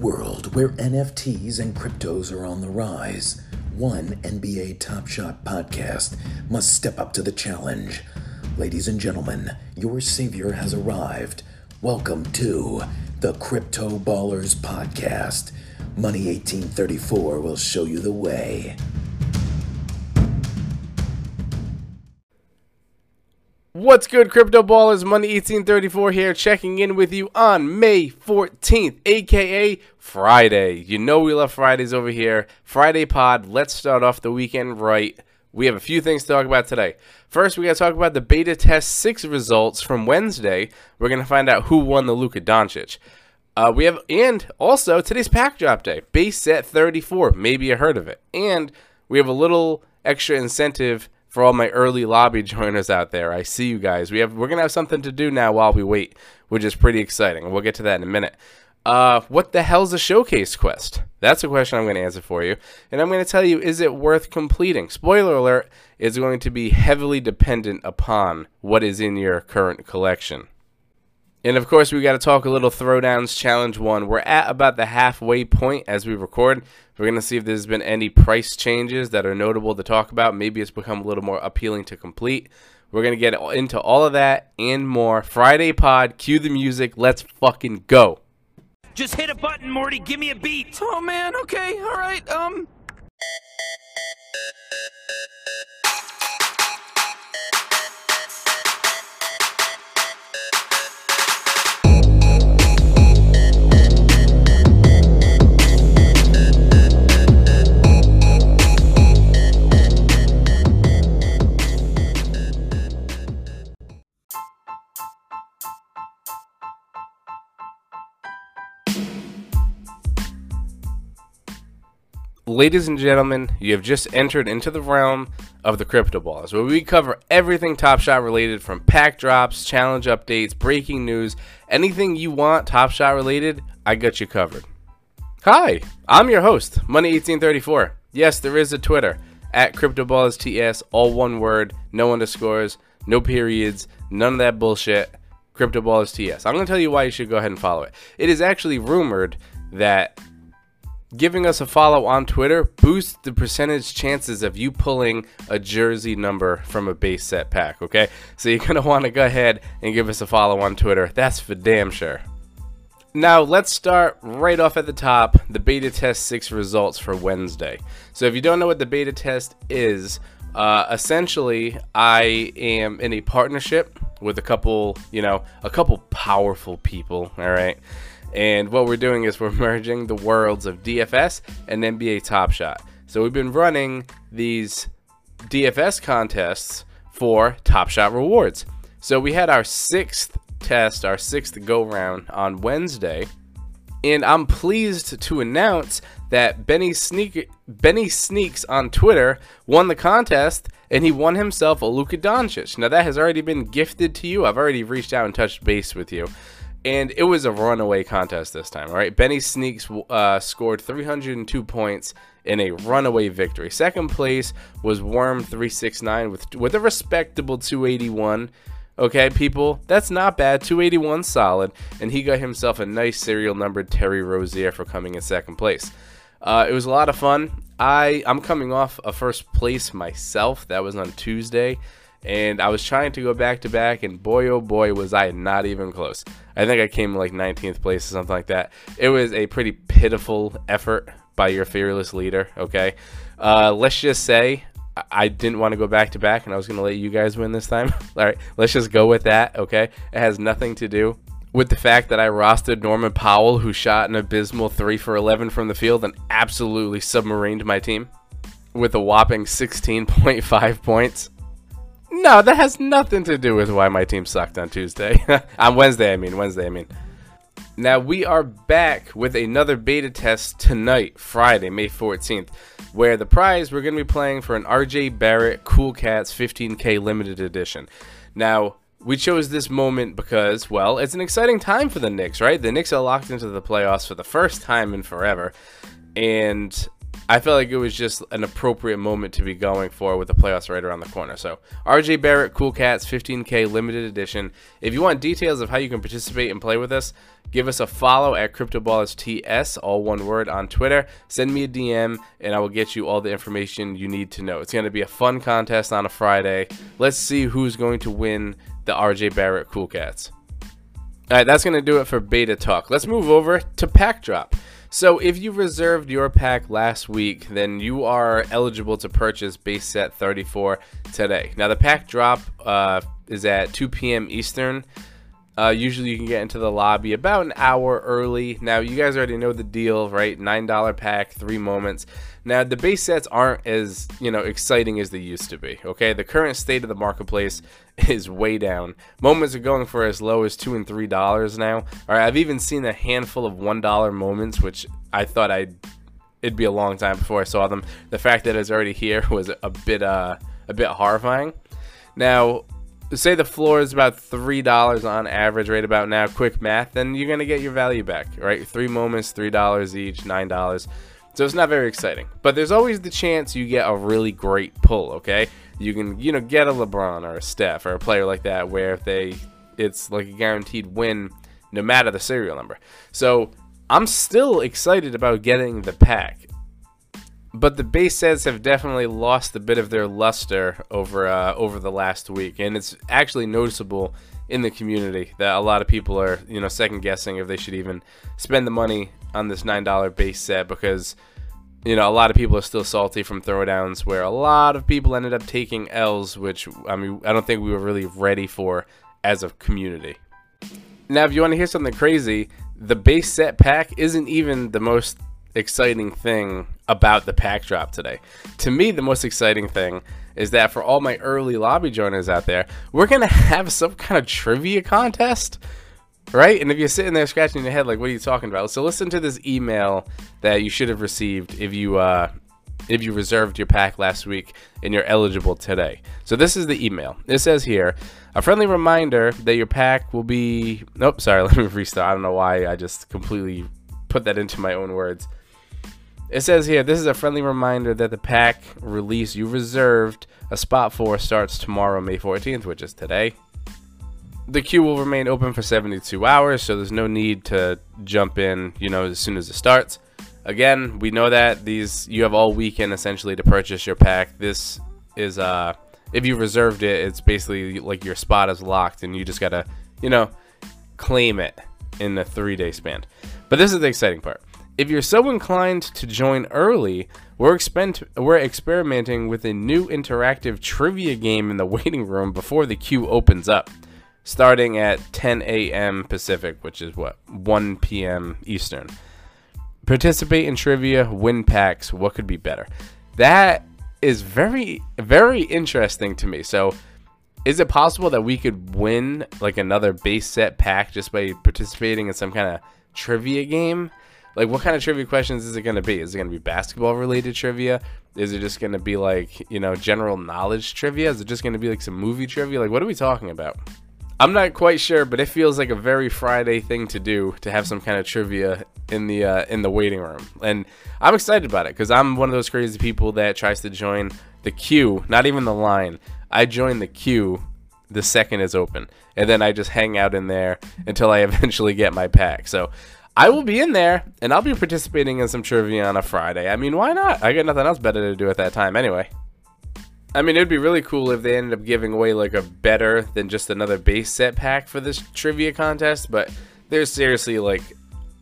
world where NFTs and cryptos are on the rise, one NBA Top Shot podcast must step up to the challenge. Ladies and gentlemen, your savior has arrived. Welcome to the Crypto Ballers Podcast. Money 1834 will show you the way. What's good, Crypto Ballers? Money 1834 here, checking in with you on May 14th, aka Friday. You know we love Fridays over here. Friday pod, let's start off the weekend right. We have a few things to talk about today. First, we got to talk about the beta test 6 results from Wednesday. We're going to find out who won the Luka Doncic. Uh, we have, and also today's pack drop day, base set 34. Maybe you heard of it. And we have a little extra incentive for all my early lobby joiners out there. I see you guys. We have we're gonna have something to do now while we wait, which is pretty exciting. We'll get to that in a minute. Uh, what the hell's a showcase quest? That's a question I'm going to answer for you. And I'm going to tell you, is it worth completing? Spoiler alert, is going to be heavily dependent upon what is in your current collection. And of course, we got to talk a little Throwdowns Challenge 1. We're at about the halfway point as we record. We're going to see if there's been any price changes that are notable to talk about. Maybe it's become a little more appealing to complete. We're going to get into all of that and more. Friday pod, cue the music. Let's fucking go. Just hit a button, Morty. Give me a beat. Oh man, okay, alright, um. Ladies and gentlemen, you have just entered into the realm of the Crypto Balls, where we cover everything Top Shot related from pack drops, challenge updates, breaking news, anything you want Top Shot related, I got you covered. Hi, I'm your host, Money1834. Yes, there is a Twitter at CryptoBallersTS, all one word, no underscores, no periods, none of that bullshit. CryptoBallersTS. I'm going to tell you why you should go ahead and follow it. It is actually rumored that giving us a follow on Twitter boosts the percentage chances of you pulling a jersey number from a base set pack, okay? So you're going to want to go ahead and give us a follow on Twitter. That's for damn sure. Now, let's start right off at the top the beta test 6 results for Wednesday. So, if you don't know what the beta test is, uh, essentially, I am in a partnership with a couple, you know, a couple powerful people, all right? And what we're doing is we're merging the worlds of DFS and NBA Top Shot. So we've been running these DFS contests for Top Shot rewards. So we had our sixth test, our sixth go round on Wednesday. And I'm pleased to announce that Benny Sneak Benny Sneaks on Twitter won the contest and he won himself a Luka Doncic. Now that has already been gifted to you. I've already reached out and touched base with you and it was a runaway contest this time. All right, Benny Sneaks uh, scored 302 points in a runaway victory. Second place was Worm 369 with with a respectable 281. Okay, people, that's not bad. 281 solid, and he got himself a nice serial numbered Terry Rozier for coming in second place. Uh, it was a lot of fun. I I'm coming off a first place myself. That was on Tuesday and I was trying to go back to back, and boy, oh boy, was I not even close. I think I came like 19th place or something like that. It was a pretty pitiful effort by your fearless leader, okay? Uh, let's just say I didn't want to go back to back, and I was going to let you guys win this time. All right, let's just go with that, okay? It has nothing to do with the fact that I rostered Norman Powell, who shot an abysmal 3 for 11 from the field and absolutely submarined my team with a whopping 16.5 points. No, that has nothing to do with why my team sucked on Tuesday. on Wednesday, I mean. Wednesday, I mean. Now, we are back with another beta test tonight, Friday, May 14th, where the prize we're going to be playing for an RJ Barrett Cool Cats 15K limited edition. Now, we chose this moment because, well, it's an exciting time for the Knicks, right? The Knicks are locked into the playoffs for the first time in forever. And I felt like it was just an appropriate moment to be going for with the playoffs right around the corner. So, RJ Barrett Cool Cats 15K limited edition. If you want details of how you can participate and play with us, give us a follow at CryptoballersTS, all one word, on Twitter. Send me a DM, and I will get you all the information you need to know. It's going to be a fun contest on a Friday. Let's see who's going to win the RJ Barrett Cool Cats. All right, that's going to do it for beta talk. Let's move over to pack drop. So if you reserved your pack last week, then you are eligible to purchase base set 34 today. Now the pack drop uh, is at 2 p.m. Eastern. Uh, usually you can get into the lobby about an hour early. Now you guys already know the deal, right? $9 pack, three moments. Now the base sets aren't as you know exciting as they used to be. Okay, the current state of the marketplace is way down. Moments are going for as low as two and three dollars now. All right, I've even seen a handful of one dollar moments, which I thought I'd it'd be a long time before I saw them. The fact that it's already here was a bit uh a bit horrifying. Now say the floor is about three dollars on average right about now quick math then you're gonna get your value back right three moments three dollars each nine dollars so it's not very exciting. But there's always the chance you get a really great pull, okay? You can, you know, get a LeBron or a Steph or a player like that where if they it's like a guaranteed win no matter the serial number. So I'm still excited about getting the pack. But the base sets have definitely lost a bit of their luster over uh, over the last week, and it's actually noticeable in the community that a lot of people are, you know, second guessing if they should even spend the money on this $9 base set because you know, a lot of people are still salty from throwdowns where a lot of people ended up taking L's, which I mean, I don't think we were really ready for as a community. Now, if you want to hear something crazy, the base set pack isn't even the most exciting thing about the pack drop today. To me, the most exciting thing is that for all my early lobby joiners out there, we're going to have some kind of trivia contest right? And if you're sitting there scratching your head, like, what are you talking about? So listen to this email that you should have received if you uh, if you reserved your pack last week and you're eligible today. So this is the email. It says here, a friendly reminder that your pack will be. Nope, sorry. Let me restart. I don't know why I just completely put that into my own words. It says here, this is a friendly reminder that the pack release you reserved a spot for starts tomorrow, May 14th, which is today the queue will remain open for 72 hours, so there's no need to jump in, you know, as soon as it starts. Again, we know that these you have all weekend essentially to purchase your pack. This is uh if you reserved it, it's basically like your spot is locked and you just got to, you know, claim it in a 3-day span. But this is the exciting part. If you're so inclined to join early, we're, expen- we're experimenting with a new interactive trivia game in the waiting room before the queue opens up starting at 10 a.m. Pacific, which is what 1 p.m. Eastern. Participate in trivia, win packs. What could be better? That is very, very interesting to me. So, is it possible that we could win like another base set pack just by participating in some kind of trivia game? Like, what kind of trivia questions is it going to be? Is it going to be basketball related trivia? Is it just going to be like, you know, general knowledge trivia? Is it just going to be like some movie trivia? Like, what are we talking about? I'm not quite sure, but it feels like a very Friday thing to do to have some kind of trivia in the uh, in the waiting room, and I'm excited about it because I'm one of those crazy people that tries to join the queue, not even the line. I join the queue the second is open, and then I just hang out in there until I eventually get my pack. So I will be in there, and I'll be participating in some trivia on a Friday. I mean, why not? I got nothing else better to do at that time anyway. I mean, it'd be really cool if they ended up giving away like a better than just another base set pack for this trivia contest, but there's seriously like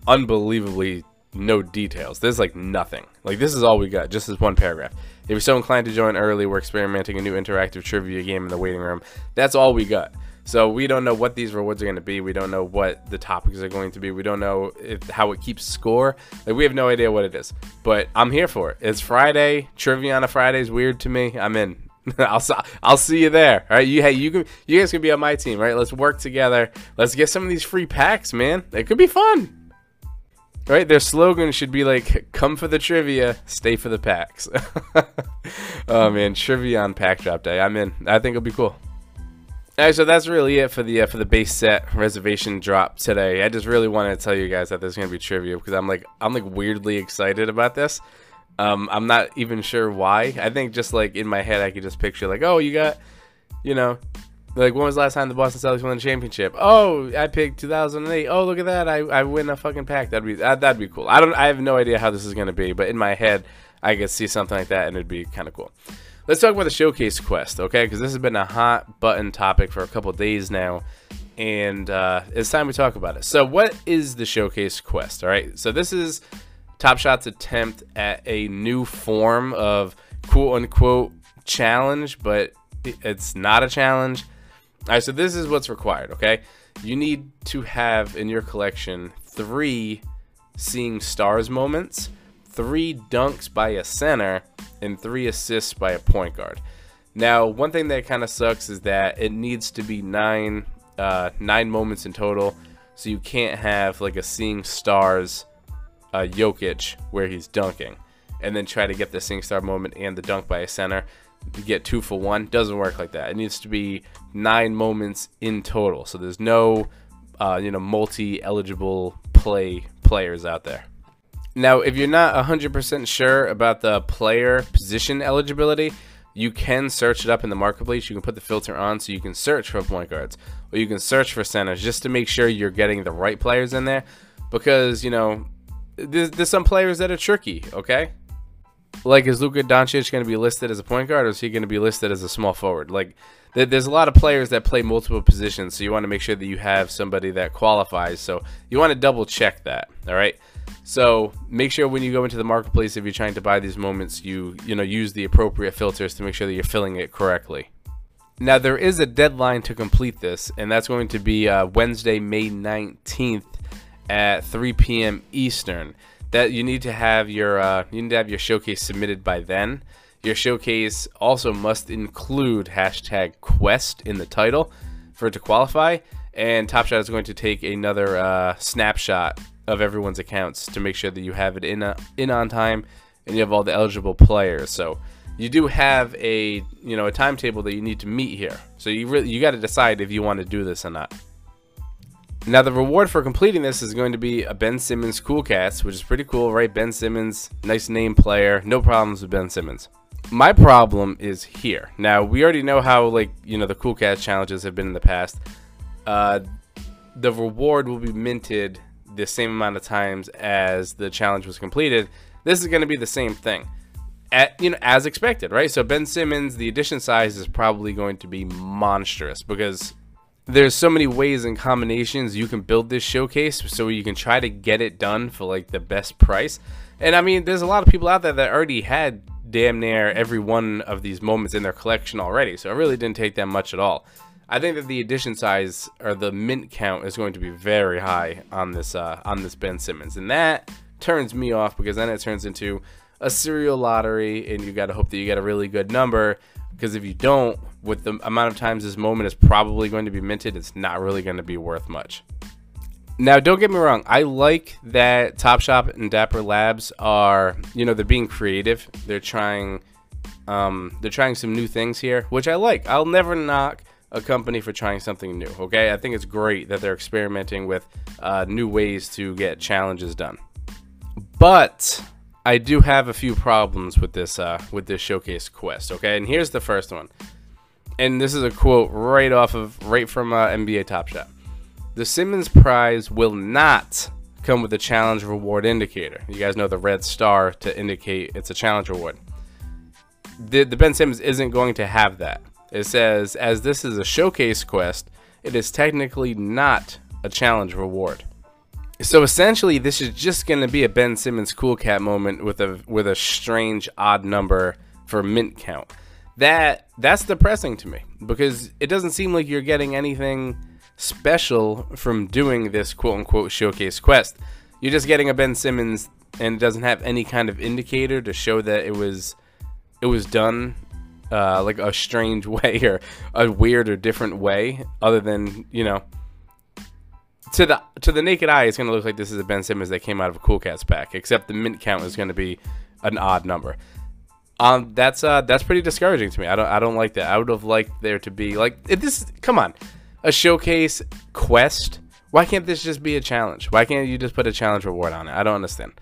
unbelievably no details. There's like nothing. Like this is all we got, just this one paragraph. If you're so inclined to join early, we're experimenting a new interactive trivia game in the waiting room. That's all we got. So we don't know what these rewards are going to be. We don't know what the topics are going to be. We don't know if, how it keeps score. Like we have no idea what it is. But I'm here for it. It's Friday. Trivia on a Friday is weird to me. I'm in. I'll I'll see you there. All right, you hey you can you guys can be on my team. Right, let's work together. Let's get some of these free packs, man. It could be fun. Right, their slogan should be like "Come for the trivia, stay for the packs." oh man, trivia on pack drop day. I'm in. I think it'll be cool. Alright, so that's really it for the uh, for the base set reservation drop today. I just really wanted to tell you guys that there's gonna be trivia because I'm like I'm like weirdly excited about this. Um, I'm not even sure why. I think just like in my head, I could just picture like, oh, you got, you know, like when was the last time the Boston Celtics won the championship? Oh, I picked 2008. Oh, look at that! I, I win a fucking pack. That'd be that, that'd be cool. I don't. I have no idea how this is gonna be, but in my head, I could see something like that, and it'd be kind of cool. Let's talk about the showcase quest, okay? Because this has been a hot button topic for a couple days now, and uh, it's time we talk about it. So, what is the showcase quest? All right. So this is Top Shot's attempt at a new form of quote unquote challenge, but it's not a challenge. All right, so this is what's required, okay? You need to have in your collection three seeing stars moments, three dunks by a center, and three assists by a point guard. Now, one thing that kind of sucks is that it needs to be nine, uh, nine moments in total. So you can't have like a seeing stars uh, Jokic where he's dunking, and then try to get the seeing star moment and the dunk by a center to get two for one. Doesn't work like that. It needs to be nine moments in total. So there's no, uh, you know, multi-eligible play players out there. Now, if you're not 100% sure about the player position eligibility, you can search it up in the marketplace. You can put the filter on so you can search for point guards or you can search for centers just to make sure you're getting the right players in there. Because, you know, there's, there's some players that are tricky, okay? Like, is Luka Doncic going to be listed as a point guard or is he going to be listed as a small forward? Like, there's a lot of players that play multiple positions, so you want to make sure that you have somebody that qualifies. So you want to double check that, all right? So make sure when you go into the marketplace, if you're trying to buy these moments, you you know use the appropriate filters to make sure that you're filling it correctly. Now there is a deadline to complete this, and that's going to be uh, Wednesday, May 19th at 3 p.m. Eastern. That you need to have your uh, you need to have your showcase submitted by then. Your showcase also must include hashtag quest in the title for it to qualify. And Top Shot is going to take another uh, snapshot of everyone's accounts to make sure that you have it in a, in on time and you have all the eligible players. So you do have a you know a timetable that you need to meet here. So you really you got to decide if you want to do this or not. Now the reward for completing this is going to be a Ben Simmons Cool Cats, which is pretty cool, right? Ben Simmons, nice name player, no problems with Ben Simmons. My problem is here. Now we already know how like you know the Cool Cats challenges have been in the past. Uh, the reward will be minted the same amount of times as the challenge was completed. This is going to be the same thing. At, you know, as expected, right? So Ben Simmons, the edition size is probably going to be monstrous because there's so many ways and combinations you can build this showcase so you can try to get it done for like the best price. And I mean, there's a lot of people out there that already had damn near every one of these moments in their collection already, so it really didn't take that much at all. I think that the edition size or the mint count is going to be very high on this uh, on this Ben Simmons, and that turns me off because then it turns into a serial lottery, and you got to hope that you get a really good number. Because if you don't, with the amount of times this moment is probably going to be minted, it's not really going to be worth much. Now, don't get me wrong. I like that Top Shot and Dapper Labs are, you know, they're being creative. They're trying, um, they're trying some new things here, which I like. I'll never knock a company for trying something new. Okay, I think it's great that they're experimenting with uh, new ways to get challenges done. But I do have a few problems with this uh, with this showcase quest. Okay, and here's the first one, and this is a quote right off of right from uh, NBA Top Shot. The Simmons Prize will not come with a challenge reward indicator. You guys know the red star to indicate it's a challenge reward. The, the Ben Simmons isn't going to have that. It says, as this is a showcase quest, it is technically not a challenge reward. So essentially, this is just going to be a Ben Simmons Cool Cat moment with a with a strange odd number for mint count. That that's depressing to me because it doesn't seem like you're getting anything special from doing this quote unquote showcase quest. You're just getting a Ben Simmons and it doesn't have any kind of indicator to show that it was it was done uh, like a strange way or a weird or different way, other than you know, to the to the naked eye, it's gonna look like this is a Ben Simmons that came out of a Cool Cats pack, except the mint count is gonna be an odd number. Um, that's uh, that's pretty discouraging to me. I don't I don't like that. I would have liked there to be like if this. Come on, a showcase quest. Why can't this just be a challenge? Why can't you just put a challenge reward on it? I don't understand.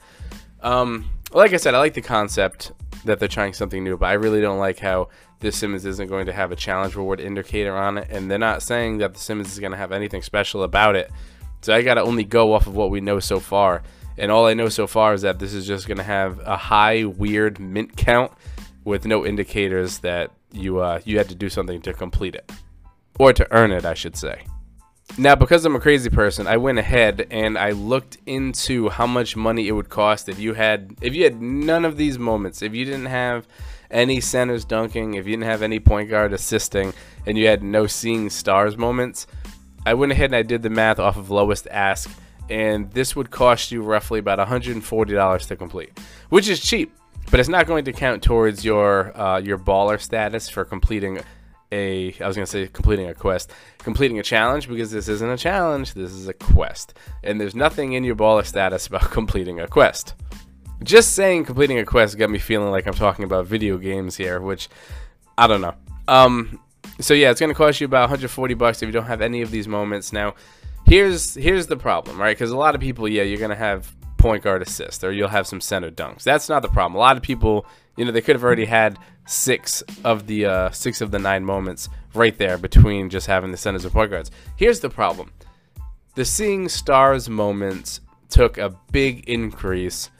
Um, like I said, I like the concept that they're trying something new, but I really don't like how this Simmons isn't going to have a challenge reward indicator on it, and they're not saying that the Simmons is going to have anything special about it. So I got to only go off of what we know so far. And all I know so far is that this is just going to have a high weird mint count with no indicators that you uh, you had to do something to complete it or to earn it, I should say. Now, because I'm a crazy person, I went ahead and I looked into how much money it would cost if you had if you had none of these moments, if you didn't have any centers dunking, if you didn't have any point guard assisting, and you had no seeing stars moments. I went ahead and I did the math off of lowest ask, and this would cost you roughly about $140 to complete, which is cheap, but it's not going to count towards your uh, your baller status for completing a I was gonna say completing a quest, completing a challenge because this isn't a challenge, this is a quest, and there's nothing in your baller status about completing a quest. Just saying completing a quest got me feeling like I'm talking about video games here, which I don't know. Um, so yeah, it's gonna cost you about 140 bucks if you don't have any of these moments. Now, here's here's the problem, right? Because a lot of people, yeah, you're gonna have point guard assist or you'll have some center dunks. That's not the problem. A lot of people, you know, they could have already had six of the uh, six of the nine moments right there between just having the centers and point guards. Here's the problem: the seeing stars moments took a big increase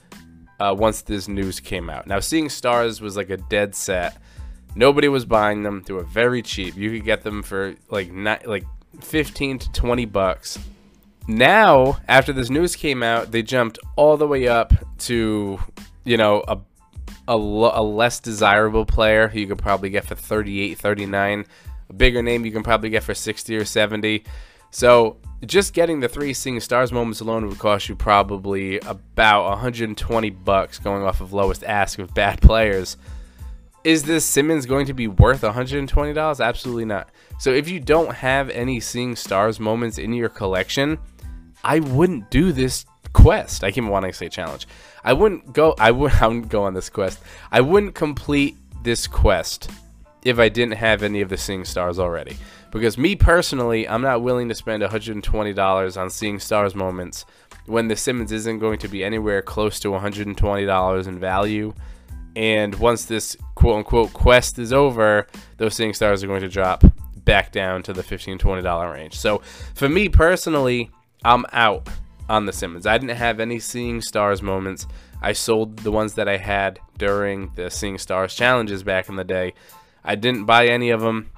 uh, once this news came out. Now, seeing stars was like a dead set. Nobody was buying them. They were very cheap. You could get them for like not, like 15 to 20 bucks. Now, after this news came out, they jumped all the way up to, you know, a a, a less desirable player who you could probably get for 38, 39. A bigger name you can probably get for 60 or 70. So just getting the three seeing stars moments alone would cost you probably about 120 bucks going off of lowest ask of bad players. Is this Simmons going to be worth $120? Absolutely not. So if you don't have any seeing stars moments in your collection, I wouldn't do this quest. I keep wanting to say challenge. I wouldn't go. I would. I wouldn't go on this quest. I wouldn't complete this quest if I didn't have any of the seeing stars already. Because me personally, I'm not willing to spend $120 on seeing stars moments when the Simmons isn't going to be anywhere close to $120 in value. And once this quote unquote quest is over, those seeing stars are going to drop back down to the $15 $20 range. So for me personally, I'm out on the Simmons. I didn't have any seeing stars moments. I sold the ones that I had during the seeing stars challenges back in the day. I didn't buy any of them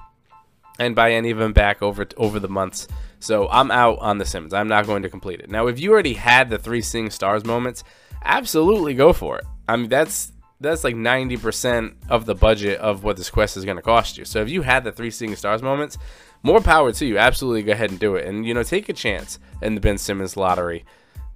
and buy any of them back over over the months. So I'm out on the Simmons. I'm not going to complete it. Now, if you already had the three seeing stars moments, absolutely go for it. I mean, that's that's like 90% of the budget of what this quest is going to cost you. So if you had the three seeing stars moments, more power to you. Absolutely go ahead and do it. And, you know, take a chance in the Ben Simmons lottery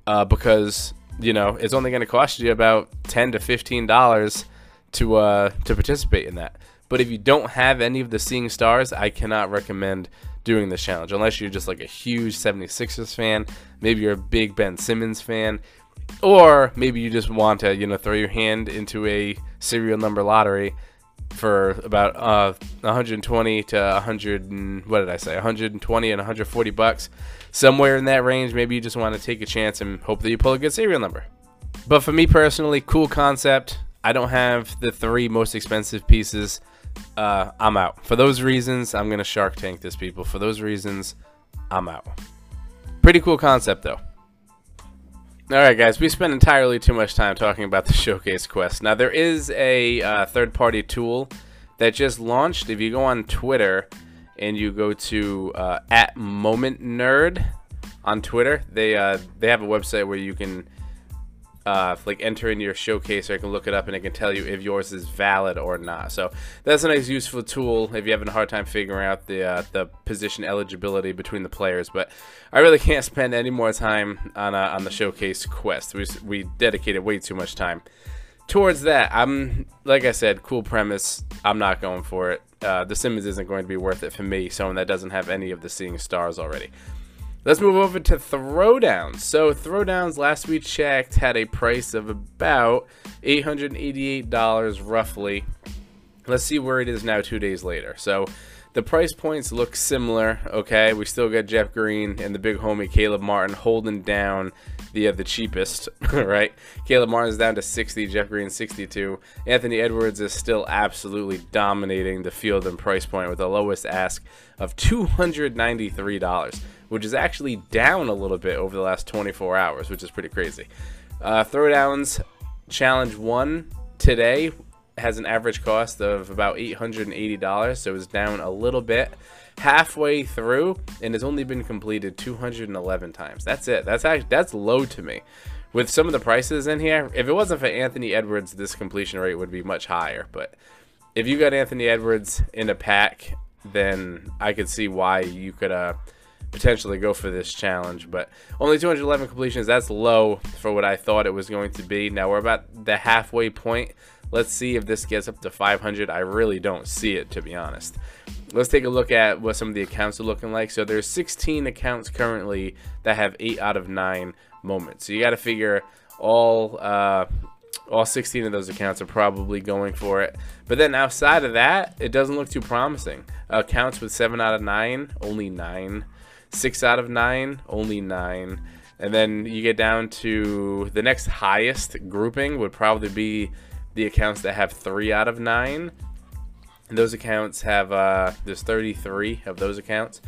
uh, because, you know, it's only going to cost you about 10 to $15 to, uh, to participate in that. But if you don't have any of the seeing stars, I cannot recommend doing this challenge unless you're just like a huge 76ers fan. Maybe you're a big Ben Simmons fan. Or maybe you just want to, you know, throw your hand into a serial number lottery for about uh, 120 to 100 and what did I say? 120 and 140 bucks somewhere in that range. Maybe you just want to take a chance and hope that you pull a good serial number. But for me personally cool concept. I don't have the three most expensive pieces. Uh, I'm out. For those reasons I'm gonna shark tank this people. For those reasons I'm out. Pretty cool concept though Alright guys, we spent entirely too much time talking about the Showcase Quest. Now there is a uh, third-party tool that just launched. If you go on Twitter and you go to uh, at Moment Nerd on Twitter, they uh, they have a website where you can uh, like enter in your showcase or I can look it up and it can tell you if yours is valid or not. So that's a nice useful tool if you're having a hard time figuring out the uh, the position eligibility between the players. But I really can't spend any more time on uh, on the showcase quest. We we dedicated way too much time towards that. I'm like I said, cool premise. I'm not going for it. Uh, the Simmons isn't going to be worth it for me, someone that doesn't have any of the seeing stars already. Let's move over to Throwdowns. So Throwdowns, last we checked, had a price of about $888 roughly. Let's see where it is now two days later. So The price points look similar, okay? We still got Jeff Green and the big homie Caleb Martin holding down the uh, the cheapest, right? Caleb Martin's down to 60, Jeff Green 62. Anthony Edwards is still absolutely dominating the field and price point with the lowest ask of $293, which is actually down a little bit over the last 24 hours, which is pretty crazy. Uh, throwdowns challenge one today has an average cost of about $880, so it's down a little bit halfway through and has only been completed 211 times. That's it. That's actually that's low to me. With some of the prices in here, if it wasn't for Anthony Edwards, this completion rate would be much higher. But if you got Anthony Edwards in a pack, then I could see why you could uh, potentially go for this challenge. But only 211 completions, that's low for what I thought it was going to be. Now we're about the halfway point. Let's see if this gets up to 500. I really don't see it, to be honest. Let's take a look at what some of the accounts are looking like. So there's 16 accounts currently that have 8 out of 9 moments. So you got to figure all uh, all 16 of those accounts are probably going for it. But then outside of that, it doesn't look too promising. Accounts with 7 out of 9, only 9. 6 out of 9, only 9. And then you get down to the next highest grouping would probably be the accounts that have three out of nine. And those accounts have uh, there's 33 of those accounts.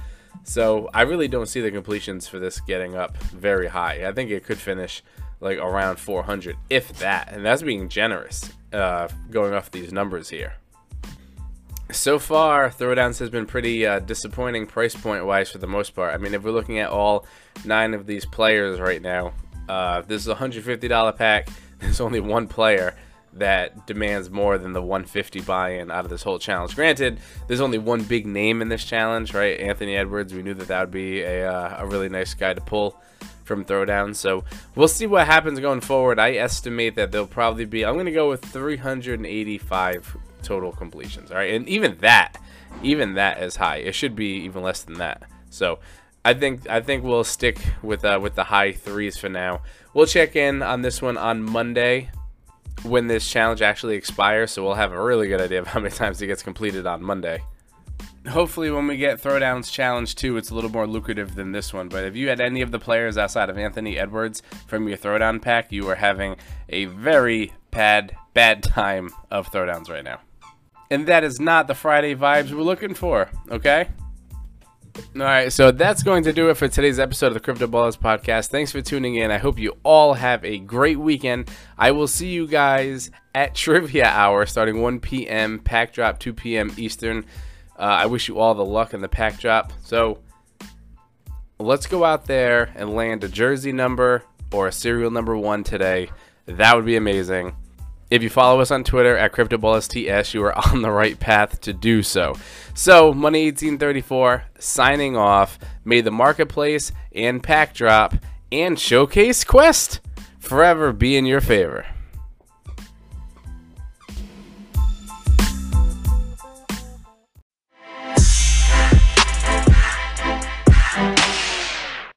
So I really don't see the completions for this getting up very high. I think it could finish like around 400, if that, and that's being generous. Uh, going off these numbers here. So far, Throwdowns has been pretty uh, disappointing price point wise for the most part. I mean, if we're looking at all nine of these players right now, uh, this is a $150 pack. There's only one player that demands more than the 150 buy-in out of this whole challenge. Granted, there's only one big name in this challenge, right? Anthony Edwards. We knew that that would be a, uh, a really nice guy to pull from throwdown. So we'll see what happens going forward. I estimate that there'll probably be. I'm going to go with 385 total completions. All right, and even that, even that is high. It should be even less than that. So. I think I think we'll stick with uh, with the high threes for now. We'll check in on this one on Monday when this challenge actually expires, so we'll have a really good idea of how many times it gets completed on Monday. Hopefully, when we get Throwdowns Challenge 2, it's a little more lucrative than this one. But if you had any of the players outside of Anthony Edwards from your Throwdown pack, you are having a very bad, bad time of Throwdowns right now. And that is not the Friday vibes we're looking for, okay? All right, so that's going to do it for today's episode of the Crypto Ballers podcast. Thanks for tuning in. I hope you all have a great weekend. I will see you guys at Trivia Hour starting 1 p.m. Pack drop 2 p.m. Eastern. Uh, I wish you all the luck in the pack drop. So let's go out there and land a jersey number or a serial number one today. That would be amazing. If you follow us on Twitter at CryptoBallersTS, you are on the right path to do so. So, Money 1834 signing off. May the marketplace and pack drop and showcase quest forever be in your favor.